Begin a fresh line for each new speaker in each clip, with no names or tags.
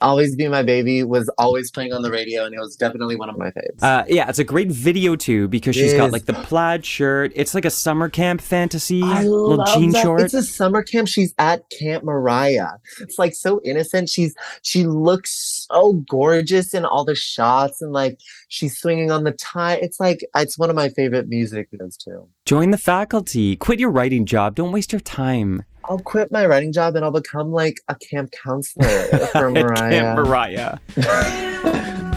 Always Be My Baby was always playing on the radio, and it was definitely one of my faves.
Uh, yeah, it's a great video too because she's got like the plaid shirt. It's like a summer camp fantasy,
I
little
love
jean
that.
short.
It's a summer camp. She's at Camp Mariah. It's like so innocent. She's she looks so gorgeous in all the shots, and like she's swinging on the tie. It's like it's one of my favorite music videos too.
Join the faculty. Quit your writing job. Don't waste your time.
I'll quit my writing job and I'll become like a camp counselor for
At
Mariah.
Camp Mariah.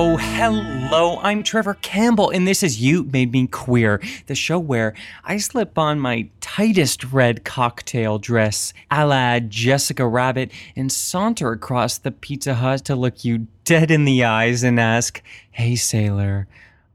Oh, hello. I'm Trevor Campbell, and this is You Made Me Queer, the show where I slip on my tightest red cocktail dress a la Jessica Rabbit and saunter across the Pizza Hut to look you dead in the eyes and ask, Hey, sailor,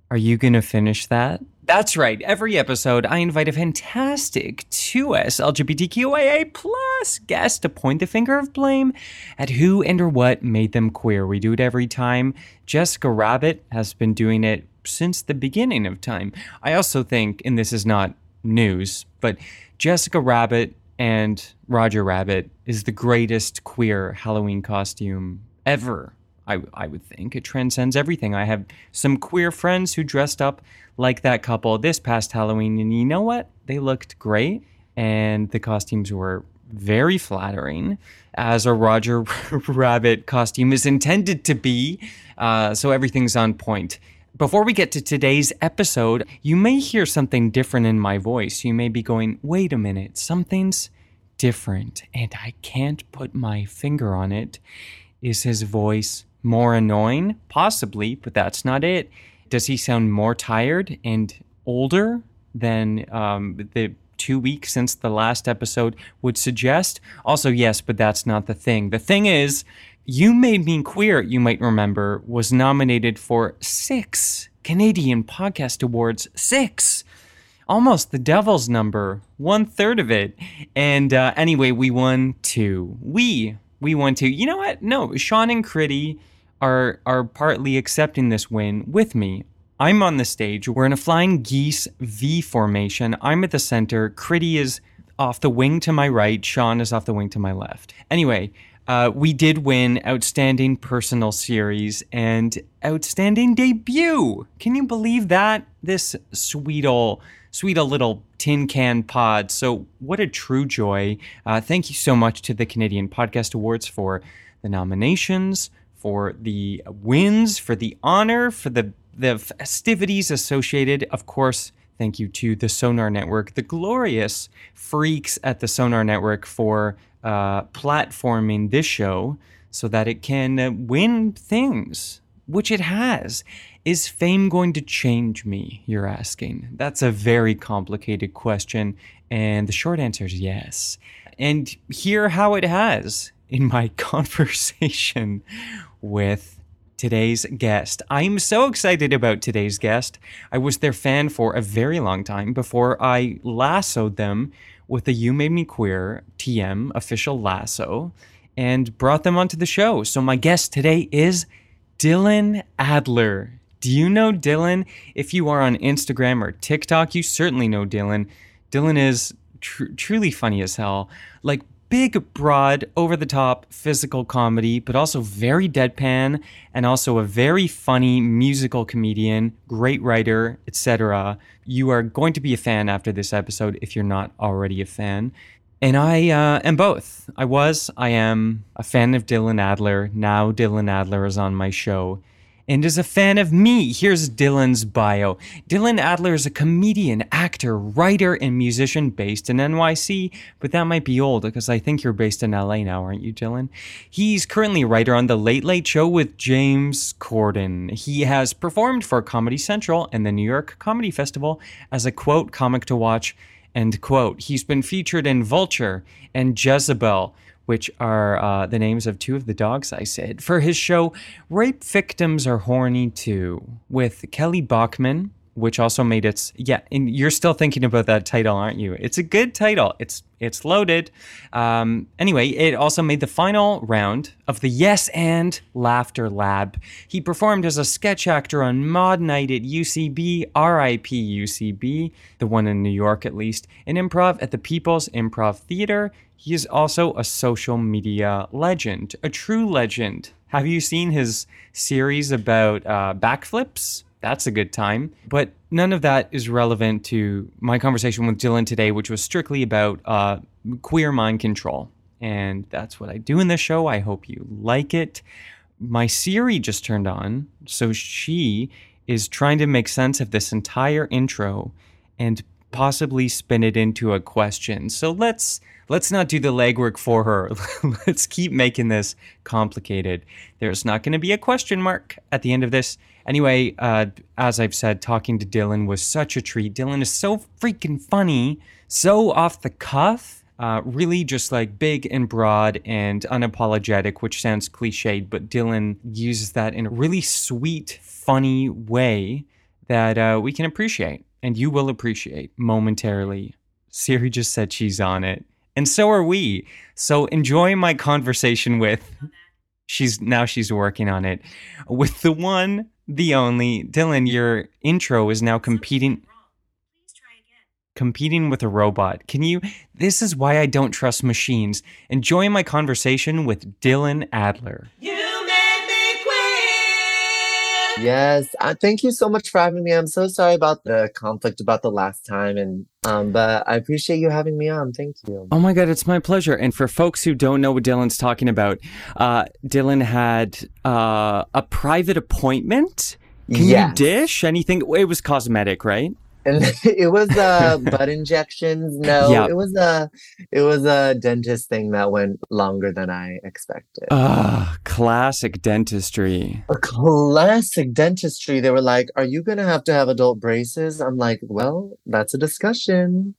are you going to finish that? That's right. Every episode, I invite a fantastic 2S LGBTQIA plus guest to point the finger of blame at who and or what made them queer. We do it every time. Jessica Rabbit has been doing it since the beginning of time. I also think, and this is not news, but Jessica Rabbit and Roger Rabbit is the greatest queer Halloween costume ever. I, I would think it transcends everything. I have some queer friends who dressed up like that couple this past Halloween, and you know what? They looked great, and the costumes were very flattering, as a Roger Rabbit costume is intended to be. Uh, so everything's on point. Before we get to today's episode, you may hear something different in my voice. You may be going, wait a minute, something's different, and I can't put my finger on it. Is his voice more annoying? Possibly, but that's not it. Does he sound more tired and older than um, the two weeks since the last episode would suggest? Also, yes, but that's not the thing. The thing is, You Made Me Queer, you might remember, was nominated for six Canadian Podcast Awards. Six! almost the devil's number, one third of it. And uh, anyway, we won two. We we won two. You know what? No, Sean and Critty are are partly accepting this win with me. I'm on the stage. We're in a flying geese V formation. I'm at the center. Critty is off the wing to my right. Sean is off the wing to my left. Anyway, uh, we did win Outstanding Personal Series and Outstanding Debut. Can you believe that? This sweet ol' sweet a little tin can pod. So, what a true joy. Uh, thank you so much to the Canadian Podcast Awards for the nominations, for the wins, for the honor, for the, the festivities associated. Of course, thank you to the Sonar Network, the glorious freaks at the Sonar Network for uh, platforming this show so that it can win things, which it has. Is fame going to change me? You're asking. That's a very complicated question. And the short answer is yes. And hear how it has in my conversation with today's guest. I'm so excited about today's guest. I was their fan for a very long time before I lassoed them with the You Made Me Queer TM official lasso and brought them onto the show. So my guest today is Dylan Adler. Do you know Dylan? If you are on Instagram or TikTok, you certainly know Dylan. Dylan is tr- truly funny as hell. Like big, broad, over the top physical comedy, but also very deadpan and also a very funny musical comedian, great writer, etc. You are going to be a fan after this episode if you're not already a fan. And I uh, am both. I was, I am a fan of Dylan Adler. Now Dylan Adler is on my show and is a fan of me. Here's Dylan's bio. Dylan Adler is a comedian, actor, writer, and musician based in NYC, but that might be old because I think you're based in LA now, aren't you, Dylan? He's currently a writer on The Late Late Show with James Corden. He has performed for Comedy Central and the New York Comedy Festival as a quote comic to watch End quote. He's been featured in Vulture and Jezebel, which are uh, the names of two of the dogs I said, for his show Rape Victims Are Horny Too, with Kelly Bachman, which also made its yeah and you're still thinking about that title aren't you? It's a good title. It's it's loaded. Um, anyway it also made the final round of the yes and laughter lab. He performed as a sketch actor on maude night at ucb rip ucb the one in new york at least and improv at the people's improv theater he is also a social media legend a true legend have you seen his series about uh, backflips that's a good time. But none of that is relevant to my conversation with Dylan today, which was strictly about uh, queer mind control. And that's what I do in this show. I hope you like it. My Siri just turned on, so she is trying to make sense of this entire intro and possibly spin it into a question. So let's let's not do the legwork for her. let's keep making this complicated. There's not going to be a question mark at the end of this. Anyway, uh, as I've said, talking to Dylan was such a treat. Dylan is so freaking funny, so off the cuff, uh, really just like big and broad and unapologetic, which sounds cliched, but Dylan uses that in a really sweet, funny way that uh, we can appreciate and you will appreciate momentarily. Siri just said she's on it, and so are we. So enjoy my conversation with. She's now she's working on it with the one, the only Dylan. Your intro is now competing competing with a robot. Can you? This is why I don't trust machines. Enjoy my conversation with Dylan Adler.
You made me queen.
Yes, uh, thank you so much for having me. I'm so sorry about the conflict about the last time, and um, but I appreciate you having me on. Thank you.
Oh my God, it's my pleasure. And for folks who don't know what Dylan's talking about, uh, Dylan had uh, a private appointment. Can
Yes.
you dish anything? It was cosmetic, right?
And it was uh butt injections. No,
Yeah.
it was a it was a dentist thing that went longer than I expected.
Ah, classic dentistry.
a classic dentistry. They were like, "Are you gonna have to have adult braces?" I'm like, "Well, that's a discussion."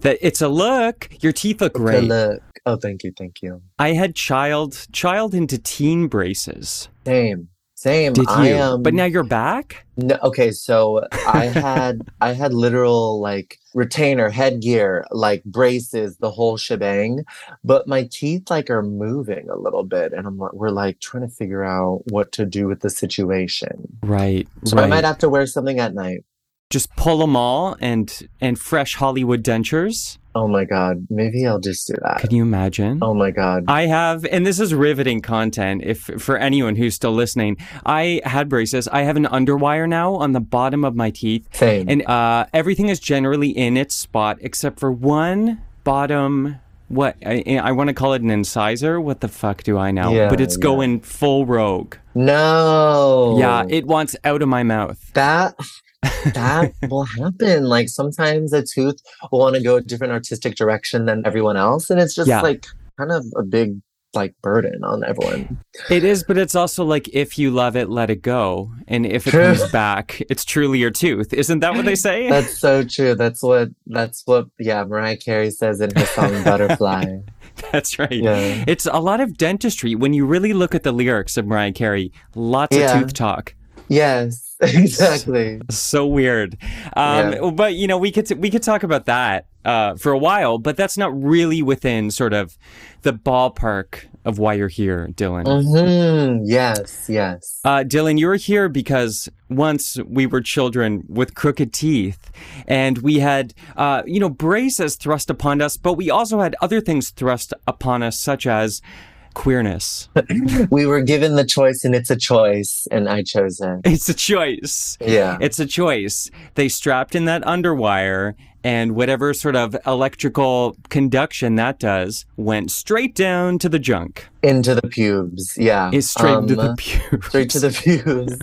That it's a look. Your teeth look great.
look. Oh, thank you, thank you.
I had child child into teen braces.
Same, same.
Did you?
I um,
but now you're back.
No, okay, so I had I had literal like retainer, headgear, like braces, the whole shebang. But my teeth like are moving a little bit, and I'm like, we're like trying to figure out what to do with the situation.
Right.
So
right.
I might have to wear something at night.
Just pull them all and and fresh Hollywood dentures.
Oh my god, maybe I'll just do that.
Can you imagine?
Oh my god.
I have, and this is riveting content. If for anyone who's still listening, I had braces. I have an underwire now on the bottom of my teeth,
Same.
and uh, everything is generally in its spot except for one bottom. What I, I want to call it an incisor. What the fuck do I know?
Yeah,
but it's
yeah.
going full rogue.
no.
Yeah, it wants out of my mouth.
that that will happen. Like sometimes a tooth will want to go a different artistic direction than everyone else, and it's just
Yeah.
like kind of a big like burden on everyone.
It is, but it's also like if you love it, let it go, and if it comes back, it's truly your tooth. Isn't that what they say?
That's so true. That's what that's what yeah, Mariah Carey says in her song Butterfly.
That's right.
Yeah.
It's a lot of dentistry. When you really look at the lyrics of Mariah Carey, lots
Yeah.
of tooth talk.
Yes, exactly.
So weird. Um,
Yeah.
But you know, we could we could talk about that uh, for a while, but that's not really within sort of the ballpark of why you're here, Dylan.
hmm Yes, yes.
Uh, Dylan, you're here because once we were children with crooked teeth, and we had, uh, you know, braces thrust upon us, but we also had other things thrust upon us, such as queerness.
we were given the choice and it's a choice and I chose it.
It's a choice.
Yeah.
It's a choice. They strapped in that underwire, and whatever sort of electrical conduction that does went straight down to the junk.
Into the pubes. Yeah.
It's straight to the
Um,
pubes.
straight to the pubes.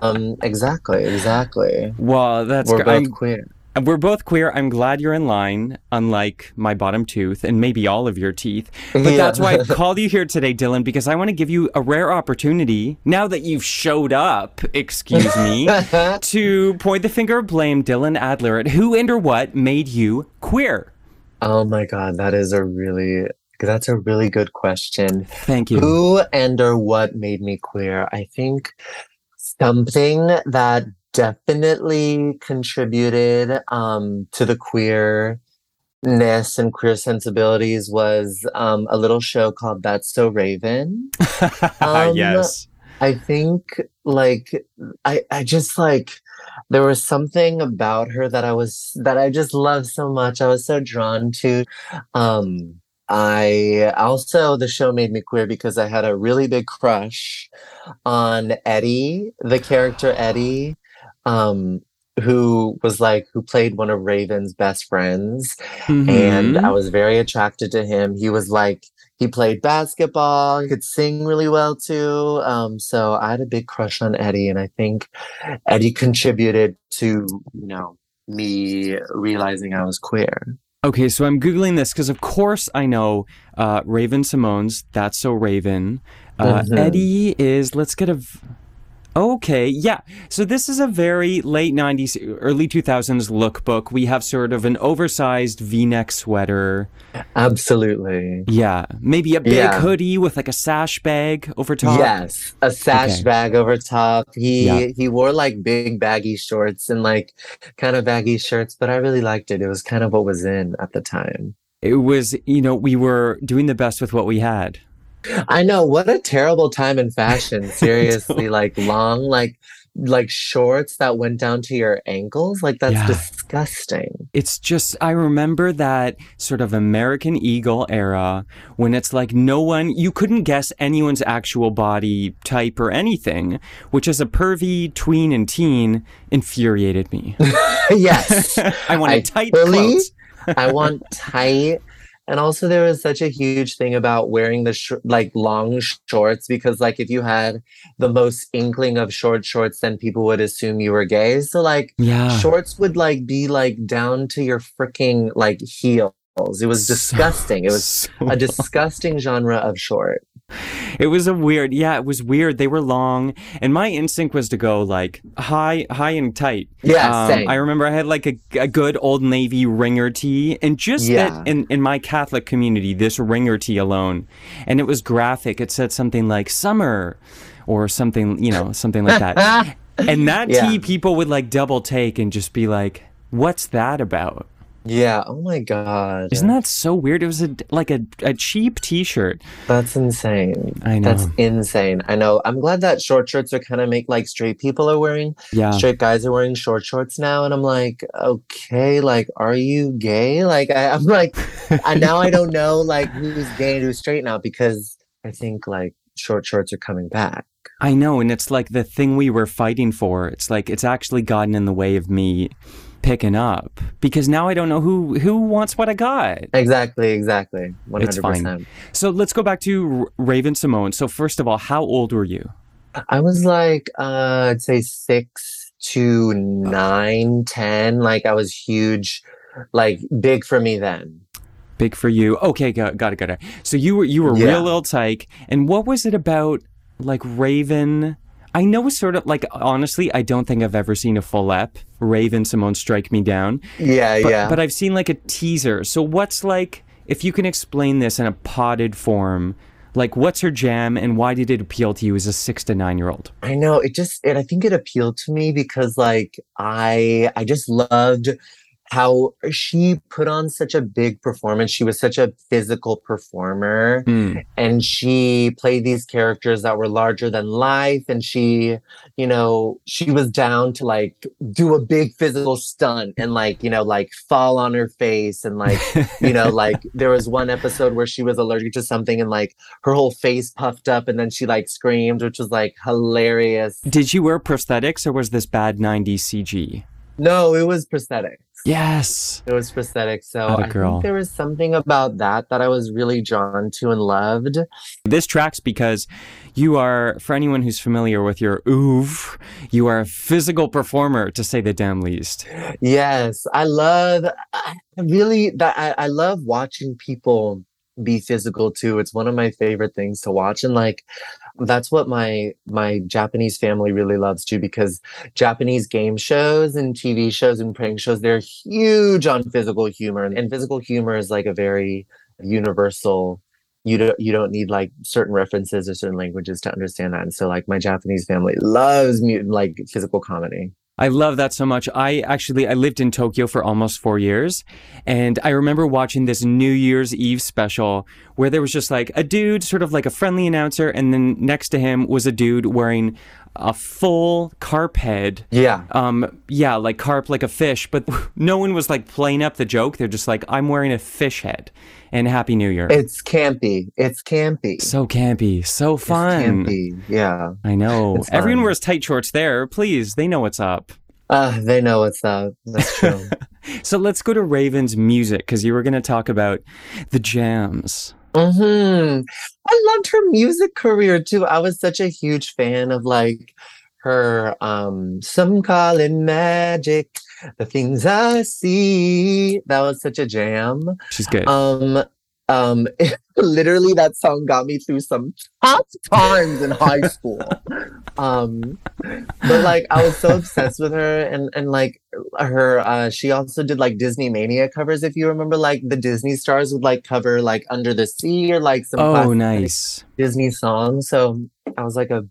um exactly, exactly.
Well, that's
We're
gr-
both
I'm
queer.
Uh, we're both queer. I'm glad you're in line, unlike my bottom tooth and maybe all of your teeth. But
Yeah.
that's why I called you here today, Dylan, because I want to give you a rare opportunity, now that you've showed up, excuse me, to point the finger of blame, Dylan Adler, at who and or what made you queer.
Oh my god, that is a really that's a really good question.
Thank you.
Who and or what made me queer? I think something that definitely contributed um, to the queerness and queer sensibilities was um, a little show called That's So Raven. Um,
yes.
I think like I I just like there was something about her that I was that I just loved so much. I was so drawn to. Um I also the show made me queer because I had a really big crush on Eddie, the character Eddie, um who was like who played one of Raven's best friends and
Mhm.
I was very attracted to him. He was like he played basketball, he could sing really well too. Um, so I had a big crush on Eddie, and I think Eddie contributed to you know me realizing I was queer.
Okay, so I'm googling this because, of course, I know uh, Raven-Symoné's "That's So Raven." Uh,
Mhm.
Eddie is. Let's get a. v- Okay, yeah. So this is a very late '90s, early 2000s lookbook. We have sort of an oversized V-neck sweater.
Absolutely.
Yeah, maybe a big
Yeah.
hoodie with like a sash bag over top.
Yes, a sash
Okay.
bag over top. He
Yeah.
he wore like big baggy shorts and like kind of baggy shirts, but I really liked it. It was kind of what was in at the time.
It was, you know, we were doing the best with what we had.
I know what a terrible time in fashion. Seriously, like long, like like shorts that went down to your ankles. Like that's
Yeah.
disgusting.
It's just, I remember that sort of American Eagle era when it's like no one, you couldn't guess anyone's actual body type or anything, which as a pervy tween and teen infuriated me.
yes,
I wanted
I
tight
fully-
clothes.
I want tight. And also, there was such a huge thing about wearing the sh- like long shorts because, like, if you had the most inkling of short shorts, then people would assume you were gay. So, like,
Yeah.
shorts would like be like down to your freaking like heels. It was disgusting. It was
so-
a disgusting genre of short.
It was a weird, yeah, it was weird. They were long, and my instinct was to go like high, high and tight.
Yeah,
Um,
same.
I remember I had like a, a good old navy ringer tee, and just
Yeah.
that in, in my Catholic community, this ringer tee alone, and it was graphic. It said something like summer, or something, you know, something like that. and that
Yeah.
tee, people would like double take and just be like, "What's that about?"
Yeah. Oh my god.
Isn't that so weird? It was a like a, a cheap T-shirt.
That's insane.
I know.
That's insane. I know. I'm glad that short shorts are kind of make like straight people are wearing
yeah.
straight guys are wearing short shorts now and i'm like okay like are you gay like I, i'm like and now i don't know like who's gay and who's straight now because i think like short shorts are coming back
I know, and it's like the thing we were fighting for. It's like it's actually gotten in the way of me picking up because now I don't know who who wants what I got.
exactly exactly 100%
It's fine. So let's go back to Raven-Symoné. So first of all, how old were you?
i was like uh i'd say six to nine ten like i was huge like big for me then
Big for you. Okay, got, got it, got it. So you were you were
Yeah.
real little tyke, and what was it about like Raven? I know sort of like honestly, I don't think I've ever seen a full ep. Raven-Symoné strike me down.
yeah
But,
yeah
but I've seen like a teaser. So what's like if you can explain this in a potted form, like what's her jam and why did it appeal to you as a six to nine year old?
I know it just and I think it appealed to me because like I I just loved how she put on such a big performance. She was such a physical performer. Hmm. And she played these characters that were larger than life. And she, you know, she was down to like do a big physical stunt and like, you know, like fall on her face. And like you know like there was one episode where she was allergic to something and like her whole face puffed up. And then she like screamed which was like hilarious.
Did you wear prosthetics or was this bad 90s CG?
no it was prosthetics
Yes.
It was prosthetic. So I think there was something about that that I was really drawn to and loved.
This tracks because you are, for anyone who's familiar with your oeuvre, you are a physical performer, to say the damn least.
Yes, I love. I really that I, I love watching people be physical too. It's one of my favorite things to watch, and like that's what my my Japanese family really loves too. Because Japanese game shows and TV shows and prank shows, they're huge on physical humor, and physical humor is like a very universal. You don't you don't need like certain references or certain languages to understand that. And so like my Japanese family loves like physical comedy.
I love that so much. I actually I lived in Tokyo for almost 4 years and I remember watching this New Year's Eve special where there was just like a dude sort of like a friendly announcer and then next to him was a dude wearing a full carp head.
Yeah.
Um yeah, like carp like a fish, but no one was like playing up the joke. They're just like I'm wearing a fish head and happy new year.
It's campy. It's campy.
so campy, so
It's
fun.
campy. Yeah.
I know.
It's
Everyone
fun.
wears tight shorts there. Please, they know what's up.
Uh, they know what's up. That's true.
So let's go to Raven's music because you were going to talk about the jams.
Hmm I loved her music career too. I was such a huge fan of like her um some call it magic, the things I see. That was such a jam.
She's good.
Um um literally that song got me through some tough times in high school. Um but like I was so obsessed with her and and like her uh she also did like Disney Mania covers if you remember like the Disney stars would like cover like Under the Sea or like some
oh, nice.
Disney songs. So I was like a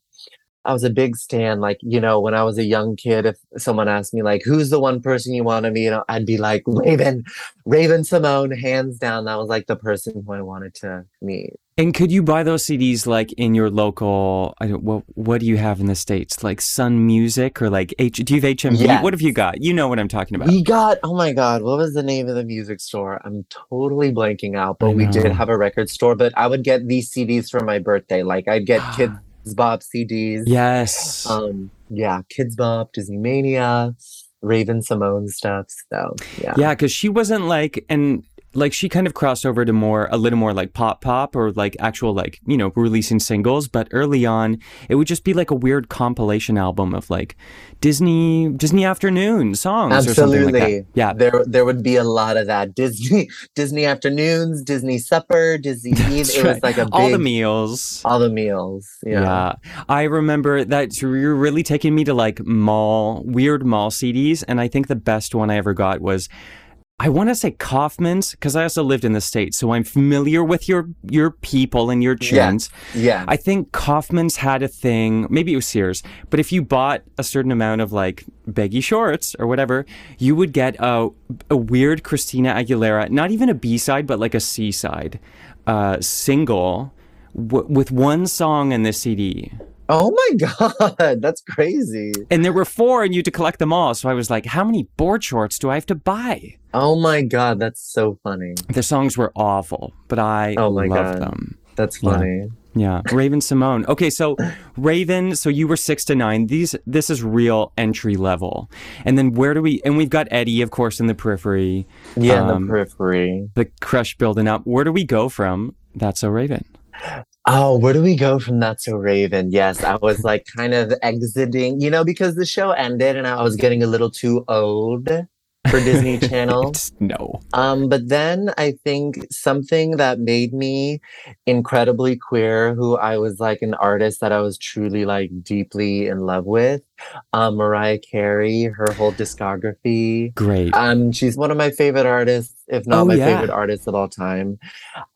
I was a big stan. Like, you know, when I was a young kid, if someone asked me like, who's the one person you want to meet? You know, I'd be like, Raven, Raven-Symoné, hands down. That was like the person who I wanted to meet.
And could you buy those CDs like in your local? I don't. What What do you have in the states? Like Sun Music or like H? Do you have HMV?
Yes.
What have you got? You know what I'm talking about.
We got, oh my God, what was the name of the music store? I'm totally blanking out, but we did have a record store. But I would get these CDs for my birthday. Like, I'd get ah. Kidz Bop CDs.
yes.
Um, yeah, Kidz Bop, Disney Mania, Raven-Symoné stuff. So, yeah.
yeah, because she wasn't like and. Like she kind of crossed over to more a little more like pop pop or like actual like you know releasing singles, but early on it would just be like a weird compilation album of like Disney Disney afternoon songs or something like
Absolutely.
that. Yeah,
There there would be a lot of that. Disney Disney afternoons, Disney supper, Disney Eve.
That's
It was like a big
all the meals.
all the meals.
Yeah.
Yeah.
I remember that you're really taking me to like mall, weird mall CDs. And I think the best one I ever got was, I want to say Kaufmann's because I also lived in the States. So I'm familiar with your, your people and your chins.
Yeah.
I think Kaufmann's had a thing, maybe it was Sears, but if you bought a certain amount of like baggy shorts or whatever, you would get a, a weird Christina Aguilera, not even a B side, but like a C side uh, single w- with one song in the CD.
Oh my god, that's crazy.
And there were four, and you had to collect them all. So I was like, how many board shorts do I have to buy?
Oh my god, that's so funny.
The songs were awful, but I
Oh my
loved
God.
them.
That's
Yeah.
funny.
Yeah, Raven-Symoné. Okay, so Raven, so you were six to nine. These, this is real entry level. And then where do we? And we've got Eddie, of course, in the periphery.
Yeah,
Um,
the periphery.
The crush building up. Where do we go from? That's so Raven.
Oh, where do we go from That's So Raven? Yes, I was like kind of exiting, you know, because the show ended and I was getting a little too old for Disney Channel.
No.
Um, but then I think something that made me incredibly queer, who I was like an artist that I was truly like deeply in love with, um, Mariah Carey, her whole discography.
Great.
Um, she's one of my favorite artists, if not
Oh,
my
yeah.
favorite artist of all time.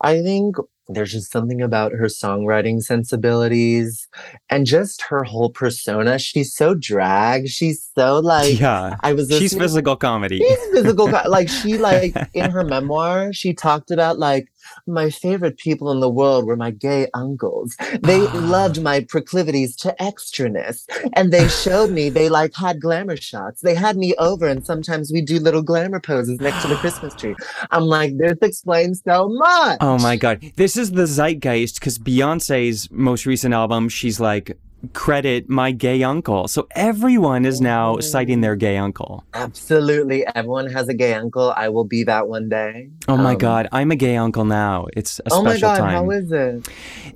I think there's just something about her songwriting sensibilities and just her whole persona. She's so drag. She's so like
yeah.
I was
She's physical comedy.
She's physical. like she like in her memoir, she talked about like my favorite people in the world were my gay uncles. They loved ah. my proclivities to extraness, and they showed me they like had glamour shots. They had me over, and sometimes we do little glamour poses next to the Christmas tree. I'm like, this explains so much.
Oh my god. This is the zeitgeist because Beyonce's most recent album, she's like credit my gay uncle. So everyone is now citing their gay uncle.
Absolutely. Everyone has a gay uncle. I will be that one day.
Oh my
Um,
God, I'm a gay uncle now. It's a
Oh
special
my god,
time.
how is it?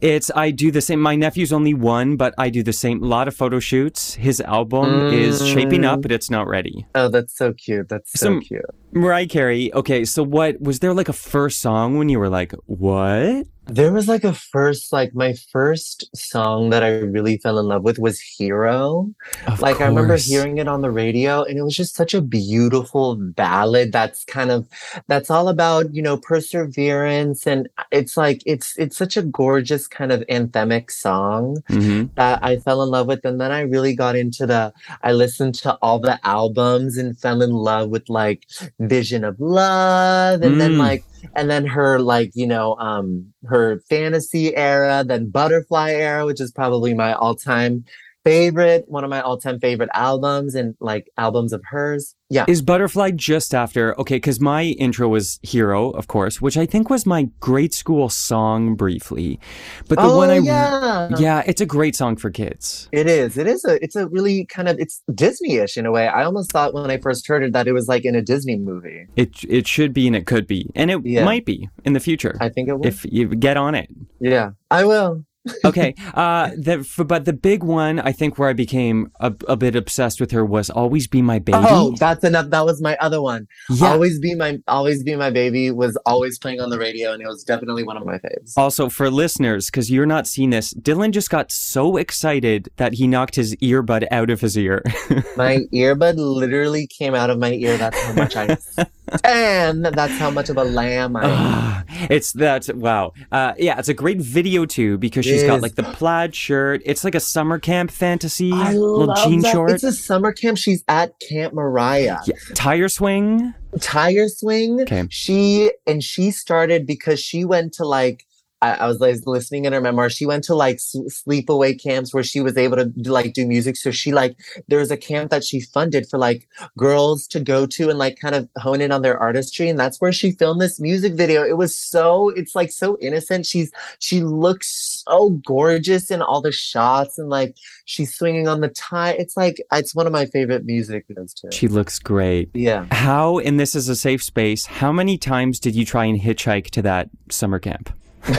It's I do the same. My nephew's only one, but I do the same. A lot of photo shoots. His album is shaping up,
Mm.
but it's not ready.
Oh, that's so cute. That's so
Some-
cute.
Mariah Carey. Okay, so what was there like a first song when you were like, what?
There was like a first, like my first song that I really fell in love with was Hero.
Of
like I remember hearing it on the radio and it was just such a beautiful ballad that's kind of that's all about, you know, perseverance and it's like it's it's such a gorgeous kind of anthemic song.
Mhm.
that I fell in love with. And then I really got into the, I listened to all the albums and fell in love with like Vision of Love. And then
Mm.
like, and then her like, you know, um, her fantasy era, then Butterfly era, which is probably my all time favorite, one of my all time favorite albums and like albums of hers. Yeah.
Is Butterfly just after? Okay, because my intro was Hero, of course, which I think was my grade school song briefly. But the
oh,
one I
yeah.
yeah, it's a great song for kids.
It is. It is a. It's a really kind of. It's Disney-ish in a way. I almost thought when I first heard it that it was like in a Disney movie.
It it should be and it could be, and it
Yeah.
might be in the future
I think it will.
if you get on it.
yeah, I will.
Okay. Uh, the, f but the big one, I think, where I became a, a bit obsessed with her was "Always Be My Baby."
Oh, that's enough. That was my other one.
yeah.
Always be my always be my baby was always playing on the radio and it was definitely one of my faves.
Also, for listeners, because you're not seeing this, Dylan just got so excited that he knocked his earbud out of his ear.
My earbud literally came out of my ear. That's how much I stand. That's how much of a lamb I am.
Ah, it's that wow. Uh, yeah, it's a great video too because she's got like the plaid shirt. It's like a summer camp fantasy,
I
little jean
that.
short,
It's a summer camp. She's at Camp Mariah.
yeah, tire swing.
tire swing.
Okay.
She and she started because she went to like I, I was like listening in her memoir. She went to like s- sleepaway camps where she was able to like do music. So she like there was a camp that she funded for like girls to go to and like kind of hone in on their artistry, and that's where she filmed this music video. It was so it's like so innocent. She's she looks so gorgeous in all the shots and like she's swinging on the tie. It's like it's one of my favorite music videos too.
She looks great.
yeah.
How, and this is a safe space, how many times did you try and hitchhike to that summer camp?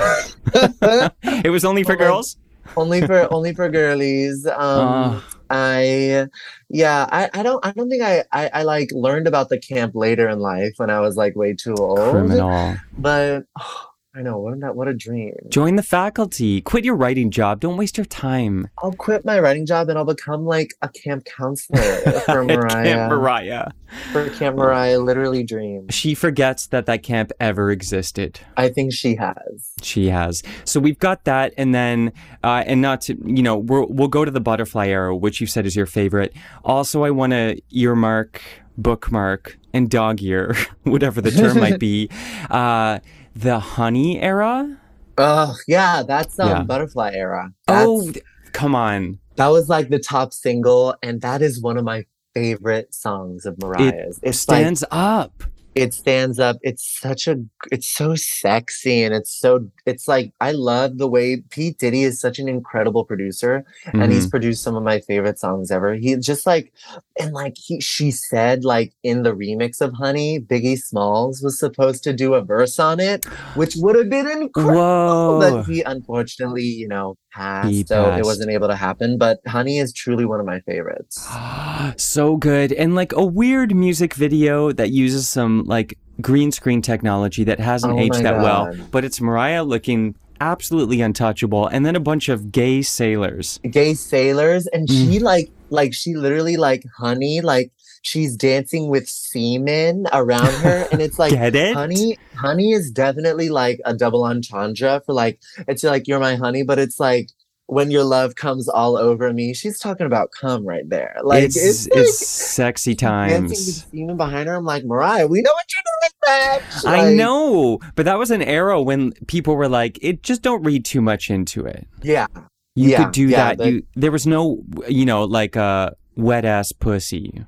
it was only for
Oh my-
girls?
only for only for girlies um
Ah.
i yeah i i don't i don't think I, I i like learned about the camp later in life when i was like way too old
Criminal.
but i know what a what a dream
Join the faculty. Quit your writing job. Don't waste your time.
i'll quit my writing job and i'll become like a camp counselor for mariah
Camp Mariah.
for camp mariah literally dream
She forgets that that camp ever existed.
i think she has
She has. So we've got that, and then, uh, and not to, you know, we're, we'll go to the butterfly arrow, which you said is your favorite. Also, I want to earmark, bookmark, and dog ear, whatever the term might be, uh, the honey era.
oh yeah that's um
Yeah.
butterfly era that's,
oh, come on.
that was like the top single and that is one of my favorite songs of mariah's it's like
Stands up.
It stands up it's such a it's so sexy and it's so it's like i love the way P. Diddy is such an incredible producer and he's
Mhm.
produced some of my favorite songs ever he just like and like he she said like in the remix of honey biggie smalls was supposed to do a verse on it which would have been incredible
Whoa.
but he unfortunately you know passed
He
so it wasn't able to happen but honey is truly one of my favorites
so good. And like a weird music video that uses some like green screen technology that hasn't
Oh
aged that well, but it's Mariah looking absolutely untouchable. And then a bunch of gay sailors.
gay sailors and
Mm.
she like like she literally like honey like she's dancing with semen around her and it's like
it?
honey honey is definitely like a double entendre for like it's like you're my honey but it's like when your love comes all over me she's talking about come right there like
it's,
it's,
it's, sexy
dancing with
times.
semen behind her i'm like mariah we know what you're doing bitch
I know, but that was an era when people were like, "It just don't read too much into it."
yeah
You
Yeah,
could do
yeah,
that.
but-
You there was no, you know, like a wet ass pussy.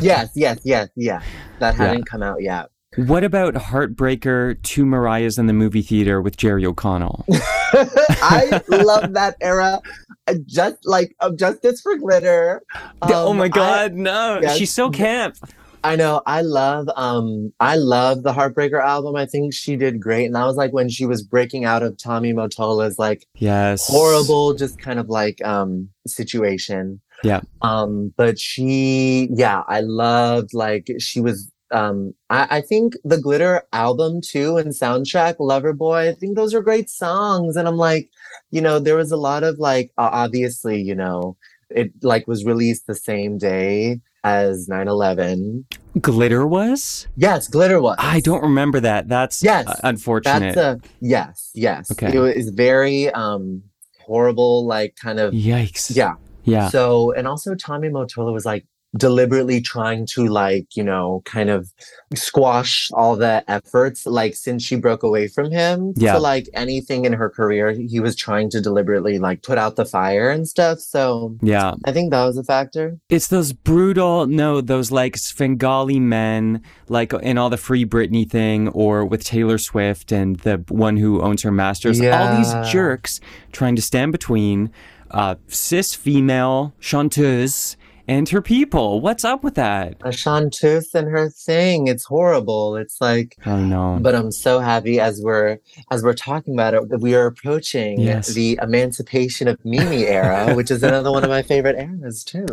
yes yes yes yeah that
Yeah.
hadn't come out yet
What about Heartbreaker, Two Mariahs in the movie theater with Jerry O'Connell?
I love that era. Uh, Just like of Justice for Glitter.
oh
Um,
my
I-
God, no.
Yes.
She's so camp.
I know. I love um I love the Heartbreaker album. I think she did great. And that was like when she was breaking out of Tommy Mottola's like
Yes.
horrible, just kind of like um situation.
Yeah.
Um, but she yeah, I loved like she was um I, I think the glitter album too and soundtrack lover boy i think those are great songs and i'm like you know there was a lot of like uh, obviously you know it like was released the same day as 9-11
Glitter was?
yes glitter was
I don't remember that. That's
Yes,
uh, unfortunate.
that's a yes yes
Okay.
it was very um horrible like kind of
Yikes.
yeah
Yeah.
So, and also Tommy Motola was like deliberately trying to like, you know, kind of squash all the efforts like since she broke away from him.
Yeah.
So like anything in her career, he was trying to deliberately like put out the fire and stuff. So
yeah.
I think that was a factor.
It's those brutal, no, those like Svengali men, like in all the Free Britney thing, or with Taylor Swift and the one who owns her masters. All these jerks trying to stand between uh, cis female chanteuse and her people. What's up with that?
A chanteuse and her thing. It's horrible. It's like
Oh no.
but I'm so happy as we're as we're talking about it that we are approaching
Yes.
the emancipation of Mimi era, which is another one of my favorite eras too.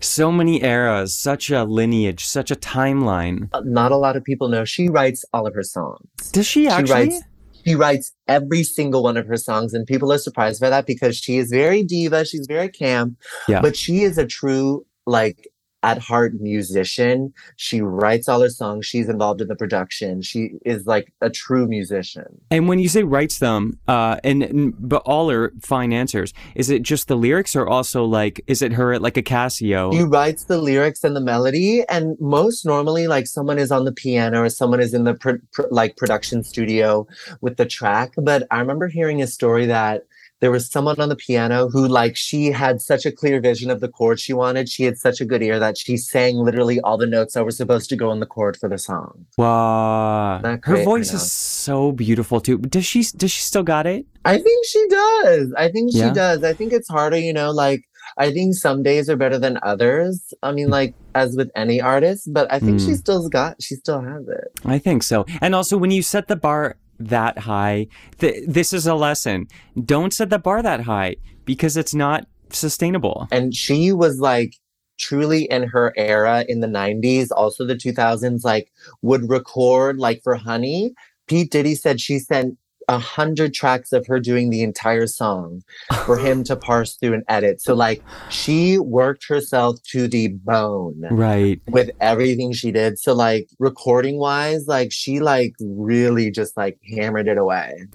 So many eras, such a lineage, such a timeline.
Uh, not a lot of people know she writes all of her songs.
Does she actually?
She writes she writes every single one of her songs and people are surprised by that because she is very diva, she's very camp,
Yeah.
but she is a true like at heart musician. She writes all her songs, she's involved in the production. She is like a true musician.
And when you say writes them, uh, and, and but all are fine answers. Is it just the lyrics, or also like is it her at like a Casio?
She writes the lyrics and the melody, and most normally, like someone is on the piano or someone is in the pr- pr- like production studio with the track. But I remember hearing a story that there was someone on the piano who, like, she had such a clear vision of the chord she wanted. She had such a good ear that she sang literally all the notes that were supposed to go in the chord for the song.
Wow, her voice is so beautiful too. Does she? Does she still got it?
I think she does. I think she does. I think it's harder, you know, like I think some days are better than others. I mean, like as with any artist, but I think she
Mm.
still's got she still has it.
I think so. And also, when you set the bar that high, th- this is a lesson. Don't set the bar that high because it's not sustainable.
And she was like truly in her era in the 90s, also the 2000s, like would record like for Honey. P. Diddy said she sent a hundred tracks of her doing the entire song for him to parse through and edit. So like she worked herself to the bone.
Right.
with everything she did. So like recording wise, like she like really just like hammered it away.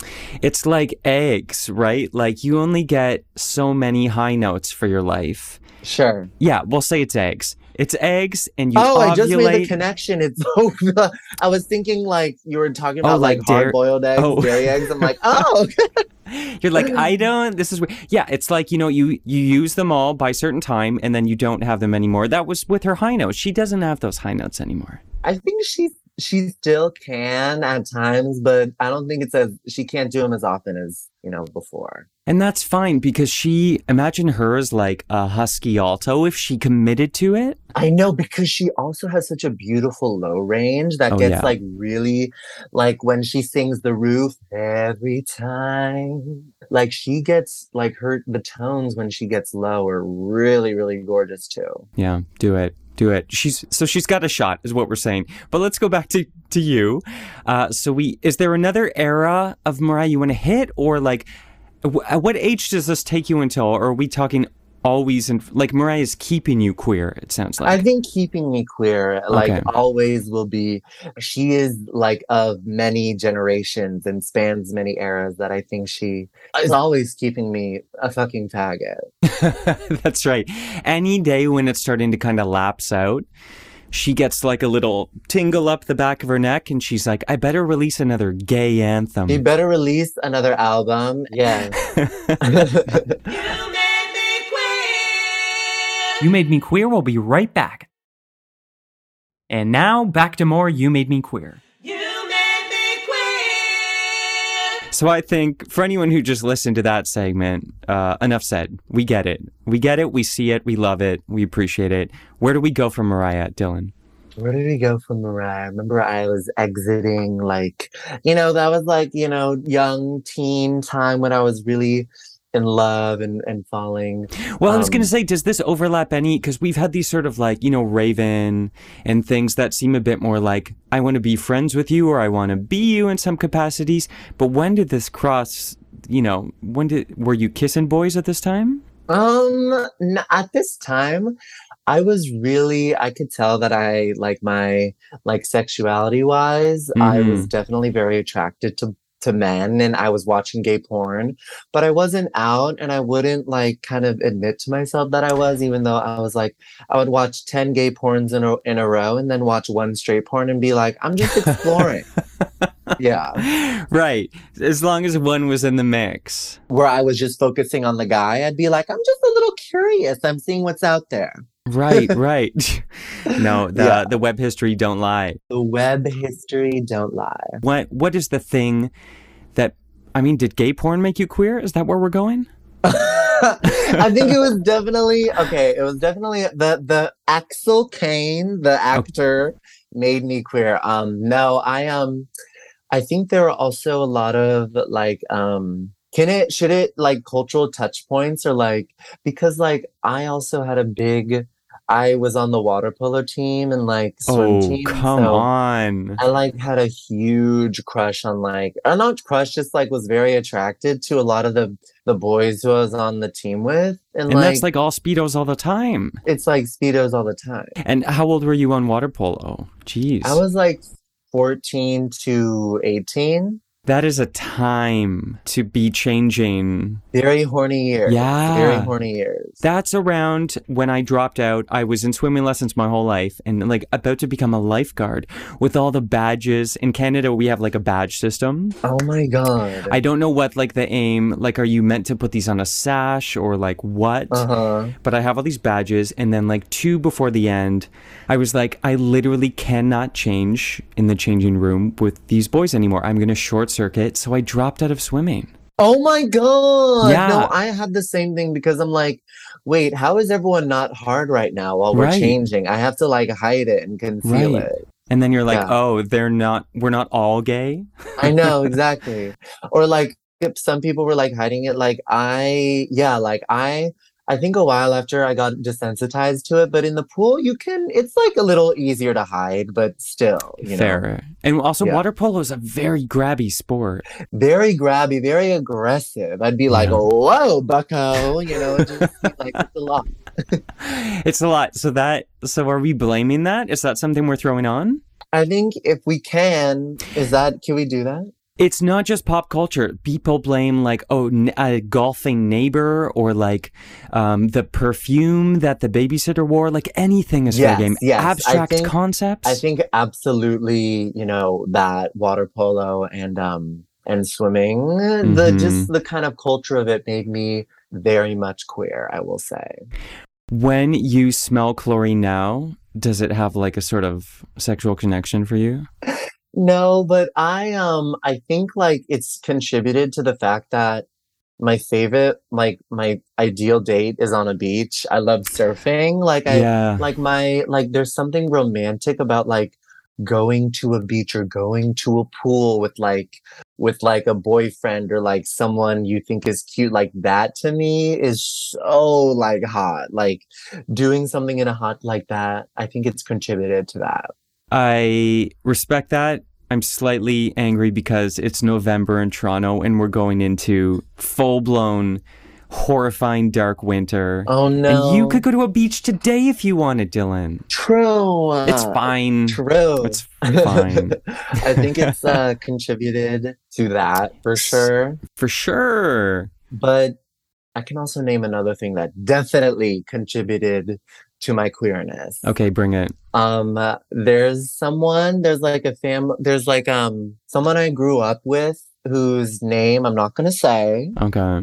It's like eggs, right? Like you only get so many high notes for your life.
Sure.
Yeah, we'll say it's eggs. It's eggs, and you
oh,
ovulate.
I just made the connection. It's so I was thinking like you were talking
Oh,
about
like
like, hard boiled eggs,
oh.
dairy eggs. I'm like, oh
You're like, I don't. This is weird. yeah. It's like you know, you you use them all by a certain time, and then you don't have them anymore. That was with her high notes. She doesn't have those high notes anymore.
I think she she still can at times, but I don't think it's as she can't do them as often as, you know, before.
And that's fine because she imagine her as like a husky alto if she committed to it.
I know because she also has such a beautiful low range that
Oh,
gets
yeah.
like really like when she sings the roof every time. Like she gets like her the tones when she gets low are really, really gorgeous too.
Yeah, do it. Do it. She's so she's got a shot, is what we're saying. But let's go back to to you. Uh, so we is there another era of Mariah you want to hit, or like, at what age does this take you until? Or are we talking always and like Mariah's keeping you queer? It sounds like.
I think keeping me queer, like
Okay.
always will be she is like of many generations and spans many eras that I think she is always keeping me a fucking faggot.
That's right. Any day when it's starting to kind of lapse out, she gets like a little tingle up the back of her neck, and she's like, "I better release another gay anthem."
She better release another album. Yeah.
You made me queer. We'll be right back. And now back to more You Made Me Queer.
You made me queer.
So I think for anyone who just listened to that segment, uh, enough said. We get it. We get it. We see it. We love it. We appreciate it. Where do we go from Mariah, Dylan?
Where did we go from Mariah? I remember I was exiting, like, you know, that was like, you know, young teen time when I was really in love and, and falling.
Well, I was going
Um,
to say, does this overlap any? Because we've had these sort of like, you know, Raven and things that seem a bit more like, I want to be friends with you or I want to be you in some capacities. But when did this cross, you know, when did, were you kissing boys at this time?
Um, at this time, I was really, I could tell that I like my, like sexuality wise, I was definitely very attracted to, to men and I was watching gay porn, but I wasn't out and I wouldn't like kind of admit to myself that I was, even though I was like, I would watch 10 gay porns in a, in a row and then watch one straight porn and be like, I'm just exploring. yeah.
Right. As long as one was in the mix.
Where I was just focusing on the guy, I'd be like, I'm just a little curious. I'm seeing what's out there.
Right, right. no, the
Yeah.
the web history don't lie.
The web history don't lie.
What what is the thing that I mean, did gay porn make you queer? Is that where we're going?
I think it was definitely okay. It was definitely the the Axel Kane, the actor, made me queer. Um, no, I um, I think there are also a lot of like um. Can it should it like cultural touch points or like because like I also had a big I was on the water polo team and like swim
Oh,
team.
come
so-
on.
I like had a huge crush on like or not crush, just like was very attracted to a lot of the the boys who I was on the team with. And,
And
like,
that's like all speedos all the time.
it's like speedos all the time.
And how old were you on water polo? Jeez.
I was like 14 to 18.
That is a time to be changing.
Very horny years.
Yeah.
Very horny years.
That's around when I dropped out. I was in swimming lessons my whole life and like about to become a lifeguard with all the badges. In Canada, we have like a badge system.
oh my god.
I don't know what like the aim, like, are you meant to put these on a sash or like what?
uh-huh.
But I have all these badges. And then like two before the end, I was like, I literally cannot change in the changing room with these boys anymore. I'm going to short circuit. So I dropped out of swimming.
Oh my god.
Yeah.
No, I had the same thing because I'm like, wait, how is everyone not hard right now while we're
Right.
changing? I have to like hide it and conceal
Right.
it.
And then you're like,
Yeah.
oh, they're not, we're not all gay.
I know exactly. Or like if some people were like hiding it. Like I, yeah, like I, I think a while after I got desensitized to it. But in the pool, you can. It's like a little easier to hide, but still, you know,
Fair. And also,
Yeah.
water polo is a very grabby sport.
very grabby, very aggressive. I'd be like,
Yeah.
"Whoa, Bucko!" You know, just like it's a lot.
It's a lot. So that, so are we blaming that? Is that something we're throwing on?
I think if we can, is that can we do that?
It's not just pop culture. People blame like, oh, n- a golfing neighbor or like um, the perfume that the babysitter wore. Like anything is fair game.
yes. I
Abstract
think-
concepts.
I think absolutely, you know, that water polo and um and swimming, the
Mhm.
just the kind of culture of it made me very much queer, I will say.
when you smell chlorine now, does it have like a sort of sexual connection for you?
No, but I um I think like it's contributed to the fact that my favorite like my ideal date is on a beach. I love surfing. Like I
yeah.
like my like there's something romantic about like going to a beach or going to a pool with like with like a boyfriend or like someone you think is cute like that to me is so like hot like doing something in a hot like that i think it's contributed to that
I respect that. I'm slightly angry because it's November in Toronto and we're going into full blown, horrifying dark winter.
oh no
And you could go to a beach today if you wanted, Dylan.
true
It's fine.
true
It's fine.
i think it's uh contributed to that for sure
For sure.
But I can also name another thing that definitely contributed to my queerness.
Okay, bring it.
Um, uh, there's someone, there's like a fam, there's like um someone I grew up with whose name I'm not gonna say,
Okay.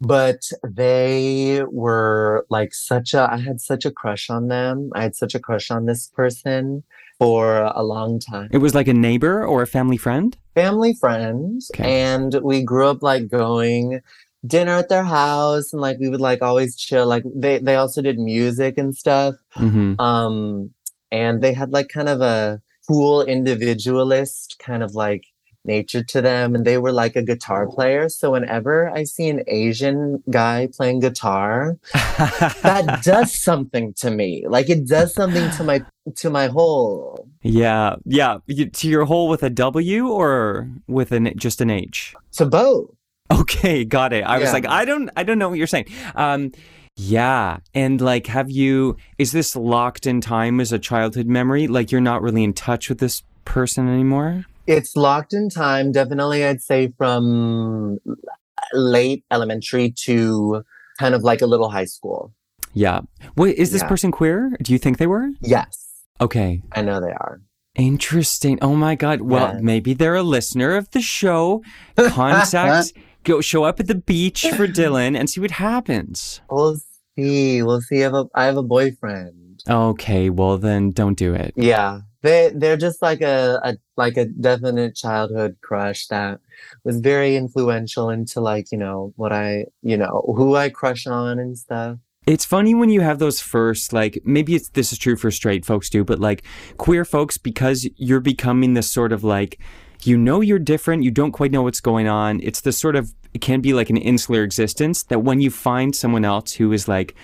but they were like such a i had such a crush on them i had such a crush on this person for a long time
It was like a neighbor or a family friend?
family friends
Okay.
and we grew up like going dinner at their house and like we would like always chill like they they also did music and stuff
Mm-hmm.
um and they had like kind of a cool individualist kind of like nature to them and they were like a guitar player so whenever i see an asian guy playing guitar that does something to me like it does something to my to my whole
Yeah, yeah. You, to your hole with a W or with an just an H?
to both
Okay, got it. I was like, I don't, I don't know what you're saying. Um, yeah, and like, have you? Is this locked in time as a childhood memory? Like, you're not really in touch with this person anymore?
It's locked in time. Definitely, I'd say from late elementary to kind of like a little high school.
Yeah. Wait, is this
Yeah.
person queer? Do you think they were?
Yes,
Okay.
I know they are.
Interesting. Oh my God. Well,
Yeah.
maybe they're a listener of the show. Contact, go show up at the beach for Dylan and see what happens.
We'll see. We'll see. I have a, I have a boyfriend.
Okay. Well, then don't do it.
Yeah, they they're just like a, a like a definite childhood crush that was very influential into like you know what I you know who I crush on and stuff.
It's funny when you have those first, like, maybe it's this is true for straight folks too, but like queer folks, because you're becoming this sort of like, you know, you're different, you don't quite know what's going on. It's this sort of, it can be like an insular existence that when you find someone else who is like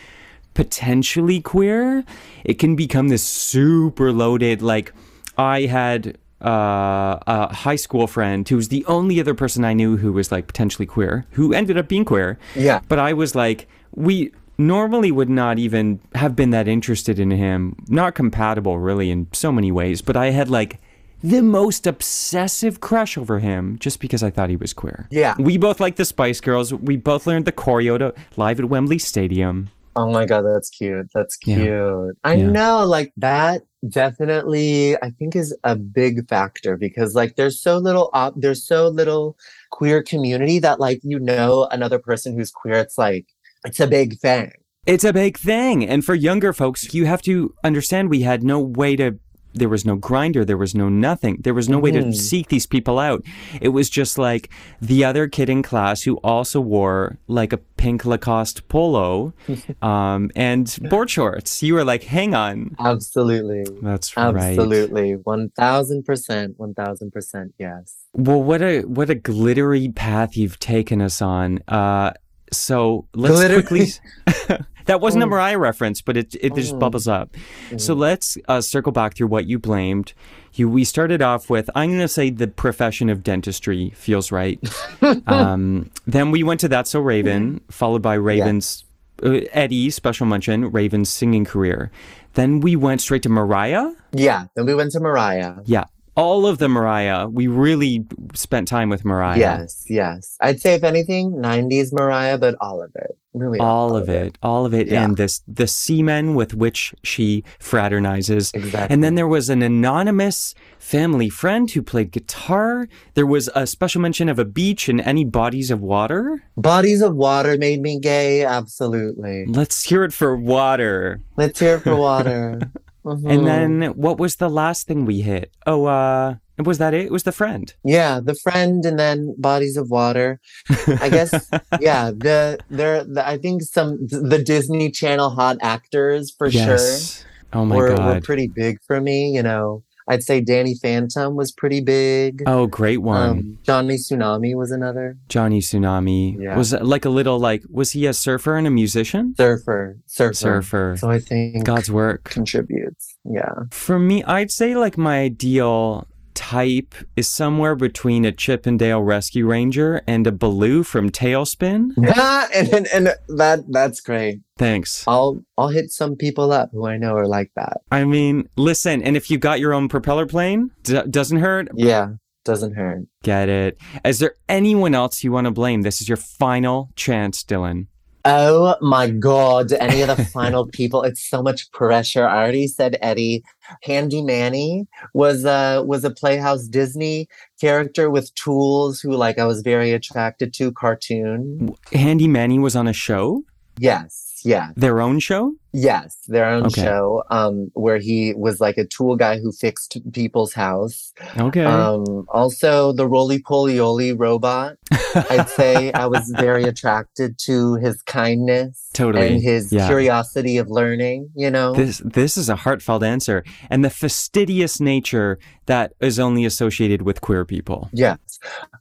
potentially queer, it can become this super loaded, like, I had uh, a high school friend who was the only other person I knew who was like potentially queer, who ended up being queer.
Yeah,
But I was like, we normally would not even have been that interested in him. Not compatible, really, in so many ways. But I had like the most obsessive crush over him just because I thought he was queer.
Yeah.
We both like the Spice Girls. We both learned the choreo to live at Wembley Stadium.
Oh my god, that's cute. That's
Yeah.
cute. I
Yeah.
know, like that definitely I think is a big factor because like there's so little op there's so little queer community that like you know another person who's queer, it's like it's a big thing.
It's a big thing. And for younger folks, you have to understand we had no way to, there was no Grindr, there was no nothing. There was no way to
Mhm.
seek these people out. It was just like the other kid in class who also wore like a pink Lacoste polo um, and board shorts. You were like, hang on.
Absolutely.
That's right.
Absolutely. One thousand percent. One thousand percent, yes.
Well, what a what a glittery path you've taken us on. Uh, so let's
Glitter-
quickly. that wasn't a
Oh.
Mariah reference, but it it just
Oh.
bubbles up. So
Mm.
let's uh, circle back through what you blamed. You we started off with I'm going to say the profession of dentistry feels right. um, then we went to That's So Raven, followed by Raven's uh, Eddie special mention Raven's singing career. Then we went straight to Mariah.
Yeah. Then we went to Mariah.
Yeah, all of the Mariah. We really spent time with Mariah.
Yes, yes. I'd say if anything, nineties Mariah, but all of it. Really
all of it, all of it,
Yeah.
and this the semen with which she fraternizes.
Exactly.
And then there was an anonymous family friend who played guitar. There was a special mention of a beach and any bodies of water.
Bodies of Water made me gay, absolutely.
Let's hear it for water.
Let's hear it for water. Mhm.
And then what was the last thing we hit? Oh, uh, was that it? It was the friend.
Yeah, the friend and then Bodies of Water. I guess yeah, the there the, I think some the Disney Channel hot actors for
yes. Oh my
were,
god.
were pretty big for me, you know. I'd say Danny Phantom was pretty big.
oh, great one.
Um, Johnny Tsunami was another.
Johnny Tsunami
Yeah.
was like a little like was he a surfer and a musician?
Surfer. Surfer.
Surfer.
So I think
God's work.
contributes. Yeah.
For me, I'd say like my ideal type is somewhere between a Chippendale Rescue Ranger and a Baloo from TaleSpin.
Yeah, and, and and that that's great.
Thanks.
I'll I'll hit some people up who I know are like that.
I mean, listen, and if you got your own propeller plane, d- doesn't hurt.
Yeah, doesn't hurt.
Get it. Is there anyone else you want to blame? This is your final chance, Dylan.
Oh my God. Any of the final people, it's so much pressure. I already said Eddie. Handy Manny was a was a Playhouse Disney character with tools who like I was very attracted to cartoon.
Handy Manny was on a show,
Yes, yeah.
their own show.
Yes, their own
Okay.
show, um, where he was like a tool guy who fixed people's house.
Okay.
Um, also the Rolie Polie Olie robot. I'd say I was very attracted to his kindness
Totally,
and his
yeah.
curiosity of learning, you know?
This this is a heartfelt answer, and the fastidious nature that is only associated with queer people.
yes.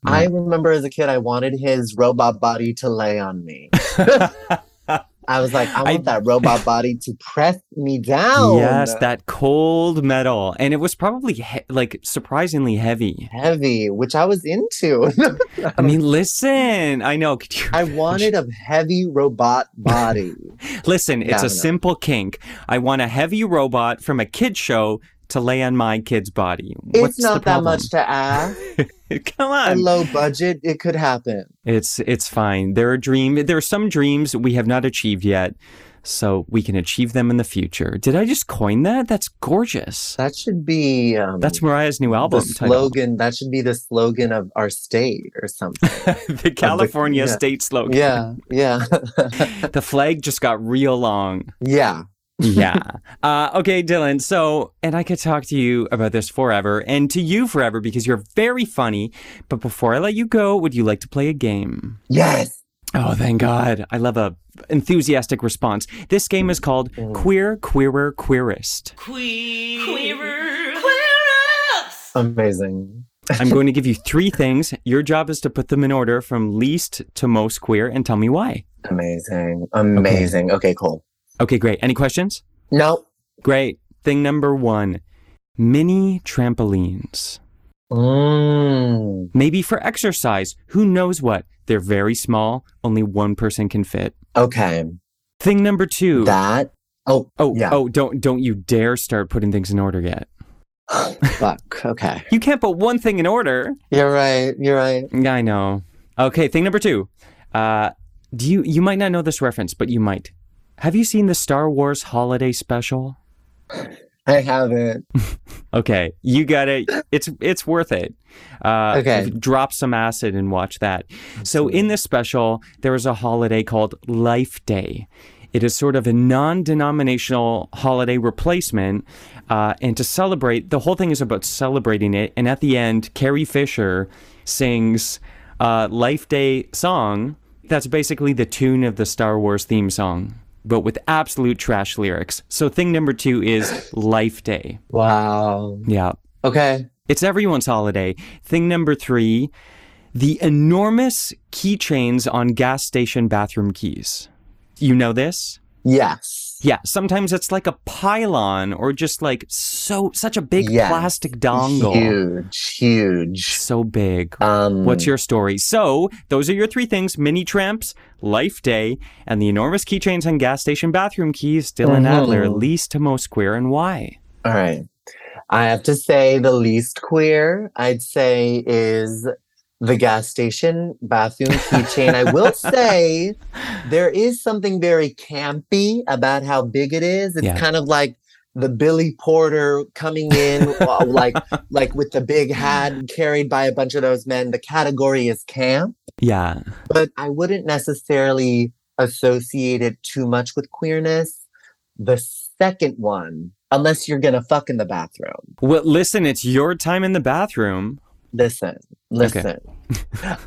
I remember as a kid I wanted his robot body to lay on me. I was like, I want
I-
that robot body to press me down.
Yes, that cold metal, and it was probably he- like surprisingly heavy.
heavy, which I was into.
I mean, listen, I know. Could you-
I wanted a heavy robot body.
listen, it's a simple kink. I want a heavy robot from a kid show to lay on my kid's body. What's
it's not that much to ask.
Come
A
on.
low budget, it could happen.
It's it's fine. There are dream. There are some dreams we have not achieved yet, so we can achieve them in the future. Did I just coin that? That's gorgeous.
That should be um,
That's Mariah's new
the
album title.
slogan. That should be the slogan of our state or something.
the California
yeah.
state slogan.
yeah, yeah,
The flag just got real long.
yeah.
Yeah. Uh, okay, Dylan. So, and I could talk to you about this forever and to you forever because you're very funny. But before I let you go, would you like to play a game?
Yes.
Oh, thank God. I love a enthusiastic response. This game is called Queer, Queerer, Queerest. Queer, Queerer, Queerest.
Amazing.
I'm going to give you three things. Your job is to put them in order from least to most queer and tell me why.
Amazing. Amazing. Okay, cool.
Okay, great. Any questions?
No.
Great. Thing number one mini trampolines.
Mm.
Maybe for exercise. Who knows what? They're very small. Only one person can fit.
Okay.
Thing number two.
That. Oh.
oh,
yeah.
oh, don't don't you dare start putting things in order yet.
Fuck. Okay.
You can't put one thing in order.
You're right. You're right.
I know. Okay, thing number two. Uh, do you you might not know this reference, but you might. Have you seen the Star Wars holiday special?
I haven't.
Okay, you got it. It's it's worth it. Uh,
Okay.
Drop some acid and watch that. So in this special, there is a holiday called Life Day. It is sort of a non-denominational holiday replacement, uh, and to celebrate, the whole thing is about celebrating it. And at the end, Carrie Fisher sings a Life Day song. That's basically the tune of the Star Wars theme song, but with absolute trash lyrics. So thing number two is Life Day.
Wow.
Yeah.
Okay.
It's everyone's holiday. Thing number three the enormous keychains on gas station bathroom keys. You know this?
Yes.
Yeah, sometimes it's like a pylon or just like so such a big plastic dongle.
Huge. Huge.
So big.
Um.
What's your story? So, those are your three things mini tramps, life day, and the enormous keychains and gas station bathroom keys. Dylan
Mhm.
Adler, least to most queer, and why?
All right. I have to say the least queer I'd say is the gas station bathroom keychain. I will say there is something very campy about how big it is. It's
Yeah.
kind of like the Billy Porter coming in uh, like like with the big hat carried by a bunch of those men. The category is camp,
Yeah.
but I wouldn't necessarily associate it too much with queerness. The second one, unless you're gonna fuck in the bathroom.
Well, listen, it's your time in the bathroom.
Listen, listen.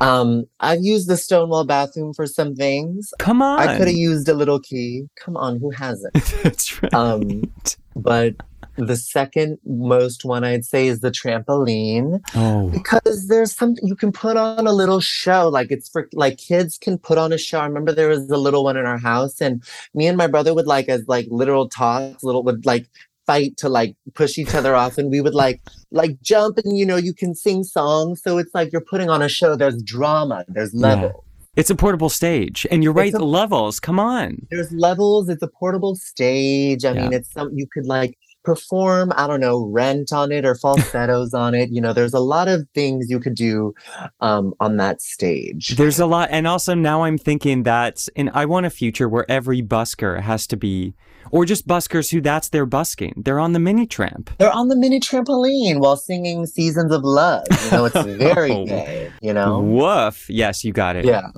um, I've used the Stonewall bathroom for some things.
Come on.
I could have used a little key. Come on, who hasn't?
That's right.
Um, but the second most one I'd say is the trampoline
oh,
because there's something you can put on a little show. Like it's for like kids can put on a show. I remember there was a little one in our house, and me and my brother would like as like literal tots, little would like fight to like push each other off, and we would like like jump, and you know you can sing songs. So it's like you're putting on a show. There's drama. There's
Yeah. it's a portable stage, and you're right.
A-
levels. Come on.
There's levels. It's a portable stage. I
Yeah.
mean, it's some you could like perform, I don't know, rent on it or falsettos on it. You know, there's a lot of things you could do um, on that stage.
There's a lot, and also now I'm thinking that, and I want a future where every busker has to be, or just buskers who that's their busking. They're on the mini tramp.
They're on the mini trampoline while singing Seasons of Love. You know, it's very
Oh.
gay, you know?
Woof. Yes, you got it.
Yeah.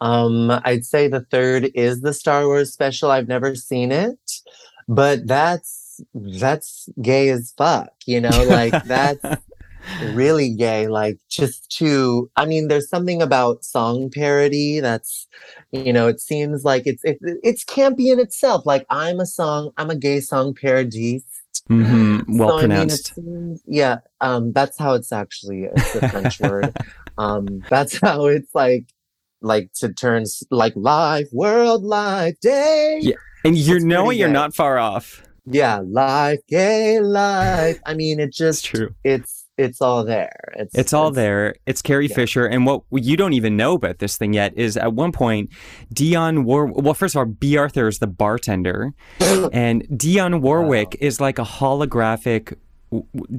Um, I'd say the third is the Star Wars special. I've never seen it, but that's that's gay as fuck, you know, like that's really gay. Like just to I mean, there's something about song parody that's you know, it seems like it's it, it's campy in itself. Like I'm a song, I'm a gay song parody.
hmm Well
So, I mean,
pronounced.
seems- yeah, um, that's how it's actually it's a French word. Um, that's how it's like, like to turn like live, world, live, day.
Yeah. and you
it's
know you're not far off.
Yeah, live, gay, live. I mean, it
It's
just
true.
it's it's all there. It's
It's all there. It's Carrie
yeah.
Fisher. And what you don't even know about this thing yet is at one point, Dionne War. Well, first of all, Bea Arthur is the bartender, and Dionne Warwick is like a holographic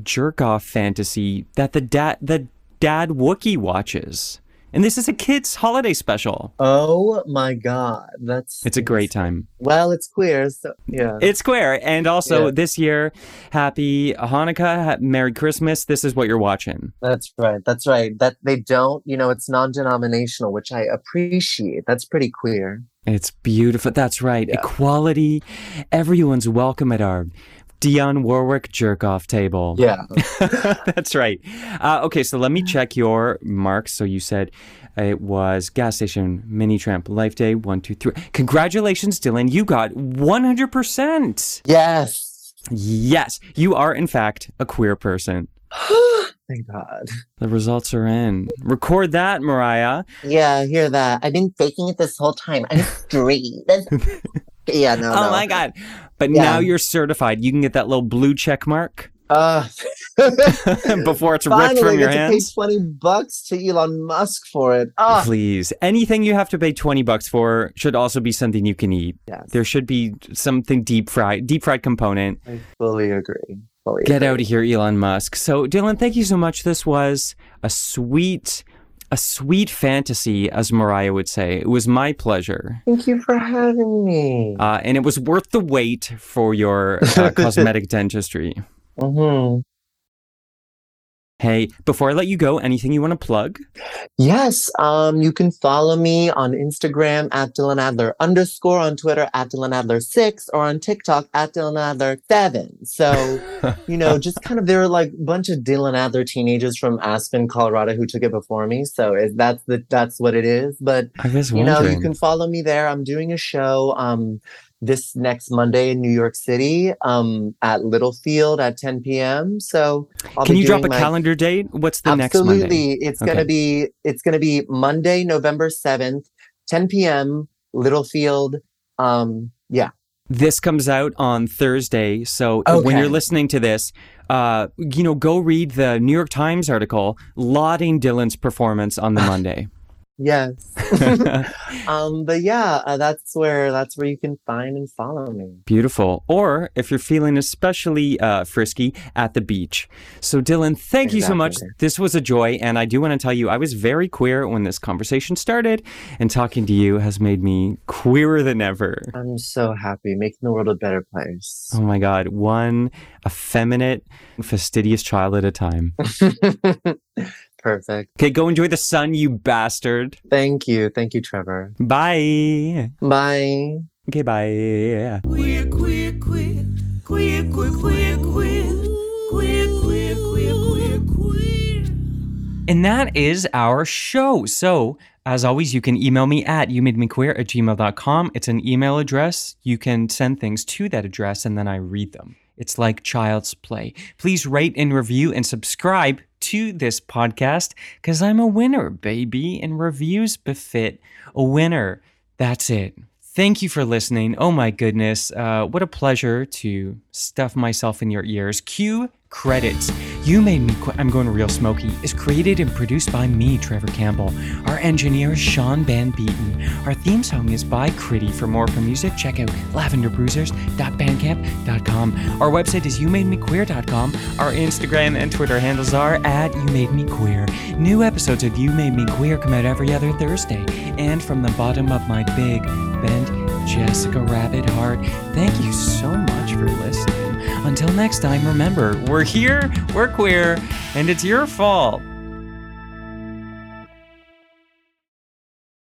jerk off fantasy that the dad the dad Wookiee watches. And this is a kids' holiday special.
Oh my god, that's
It's a great time.
Well, it's queer, so yeah.
It's queer, And also
Yeah.
this year, happy Hanukkah, ha- Merry Christmas. This is what you're watching.
That's right. That's right. That they don't, you know, it's non-denominational, which I appreciate. That's pretty queer.
It's beautiful. That's right.
Yeah.
Equality. Everyone's welcome at our Dionne Warwick jerk off table.
Yeah.
That's right. Uh, okay, so let me check your marks. So you said it was gas station, mini tramp, life day, one, two, three. Congratulations, Dylan. You got 100%.
Yes.
Yes, you are, in fact, a queer person.
Thank God.
The results are in. Record that, Mariah.
Yeah, hear that. I've been faking it this whole time. I'm straight. Yeah, no,
Oh
no.
my God. But
Yeah.
now you're certified. You can get that little blue check mark
Uh,
before it's ripped
finally,
from your hands.
pay twenty bucks to Elon Musk for it. Oh,
Please. Anything you have to pay 20 bucks for should also be something you can eat.
yes,
There should be something deep fried, deep fried component.
I fully agree. Fully
Get
agree.
out of here, Elon Musk. So, Dylan, thank you so much. This was a sweet, a sweet fantasy, as Mariah would say. It was my pleasure.
Thank you for having me.
Uh, and it was worth the wait for your uh, cosmetic dentistry.
hmm
Hey, before I let you go, anything you want to plug?
Yes, um, you can follow me on Instagram at Dylan Adler underscore, on Twitter at Dylan Adler six, or on TikTok at Dylan Adler seven. So, you know, just kind of there are like a bunch of Dylan Adler teenagers from Aspen, Colorado, who took it before me. So is that's the that's what it is. But
I
you know, you can follow me there. I'm doing a show um this next Monday in New York City um at Littlefield at 10 p.m. So I'll
Can you drop a
my-
calendar date? What's the next
Absolutely.
Monday?
It's
Okay.
gonna be it's gonna be Monday, November 7th, 10 p.m. Littlefield. Um yeah.
This comes out on Thursday, so when you're listening to this, uh, you know, go read the New York Times article lauding Dylan's performance on the Monday.
Yes. um but yeah, uh, that's where that's where you can find and follow me.
Beautiful. Or if you're feeling especially uh, frisky, at the beach. So, Dylan, thank you so much. This was a joy, and I do want to tell you, I was very queer when this conversation started, and talking to you has made me queerer than ever.
I'm so happy making the world a better place.
Oh my God, one effeminate, fastidious child at a time.
Perfect.
Okay, go enjoy the sun, you bastard.
Thank you. Thank you, Trevor.
Bye.
Bye.
Okay, bye.
Queer, queer, queer. Queer, queer, queer, queer.
And that is our show. So, as always, you can email me at youmademequeer at gmail.com. It's an email address. You can send things to that address and then I read them. It's like child's play. Please rate and review and subscribe to this podcast because I'm a winner, baby, and reviews befit a winner. That's it. Thank you for listening. Oh my goodness. Uh, what a pleasure to stuff myself in your ears. Cue Credits. You Made Me. I'm going real smoky. Is created and produced by me, Trevor Campbell. Our engineer is Sean Van Beaton. Our theme song is by Critty. For more from music, check out lavenderbruisers.bandcamp.com. Our website is youmademequeer.com. Our Instagram and Twitter handles are at You Made Me Queer. New episodes of You Made Me Queer come out every other Thursday. And from the bottom of my big, bent Jessica Rabbit heart, thank you so much for listening. Until next time, remember, we're here, we're queer, and it's your fault.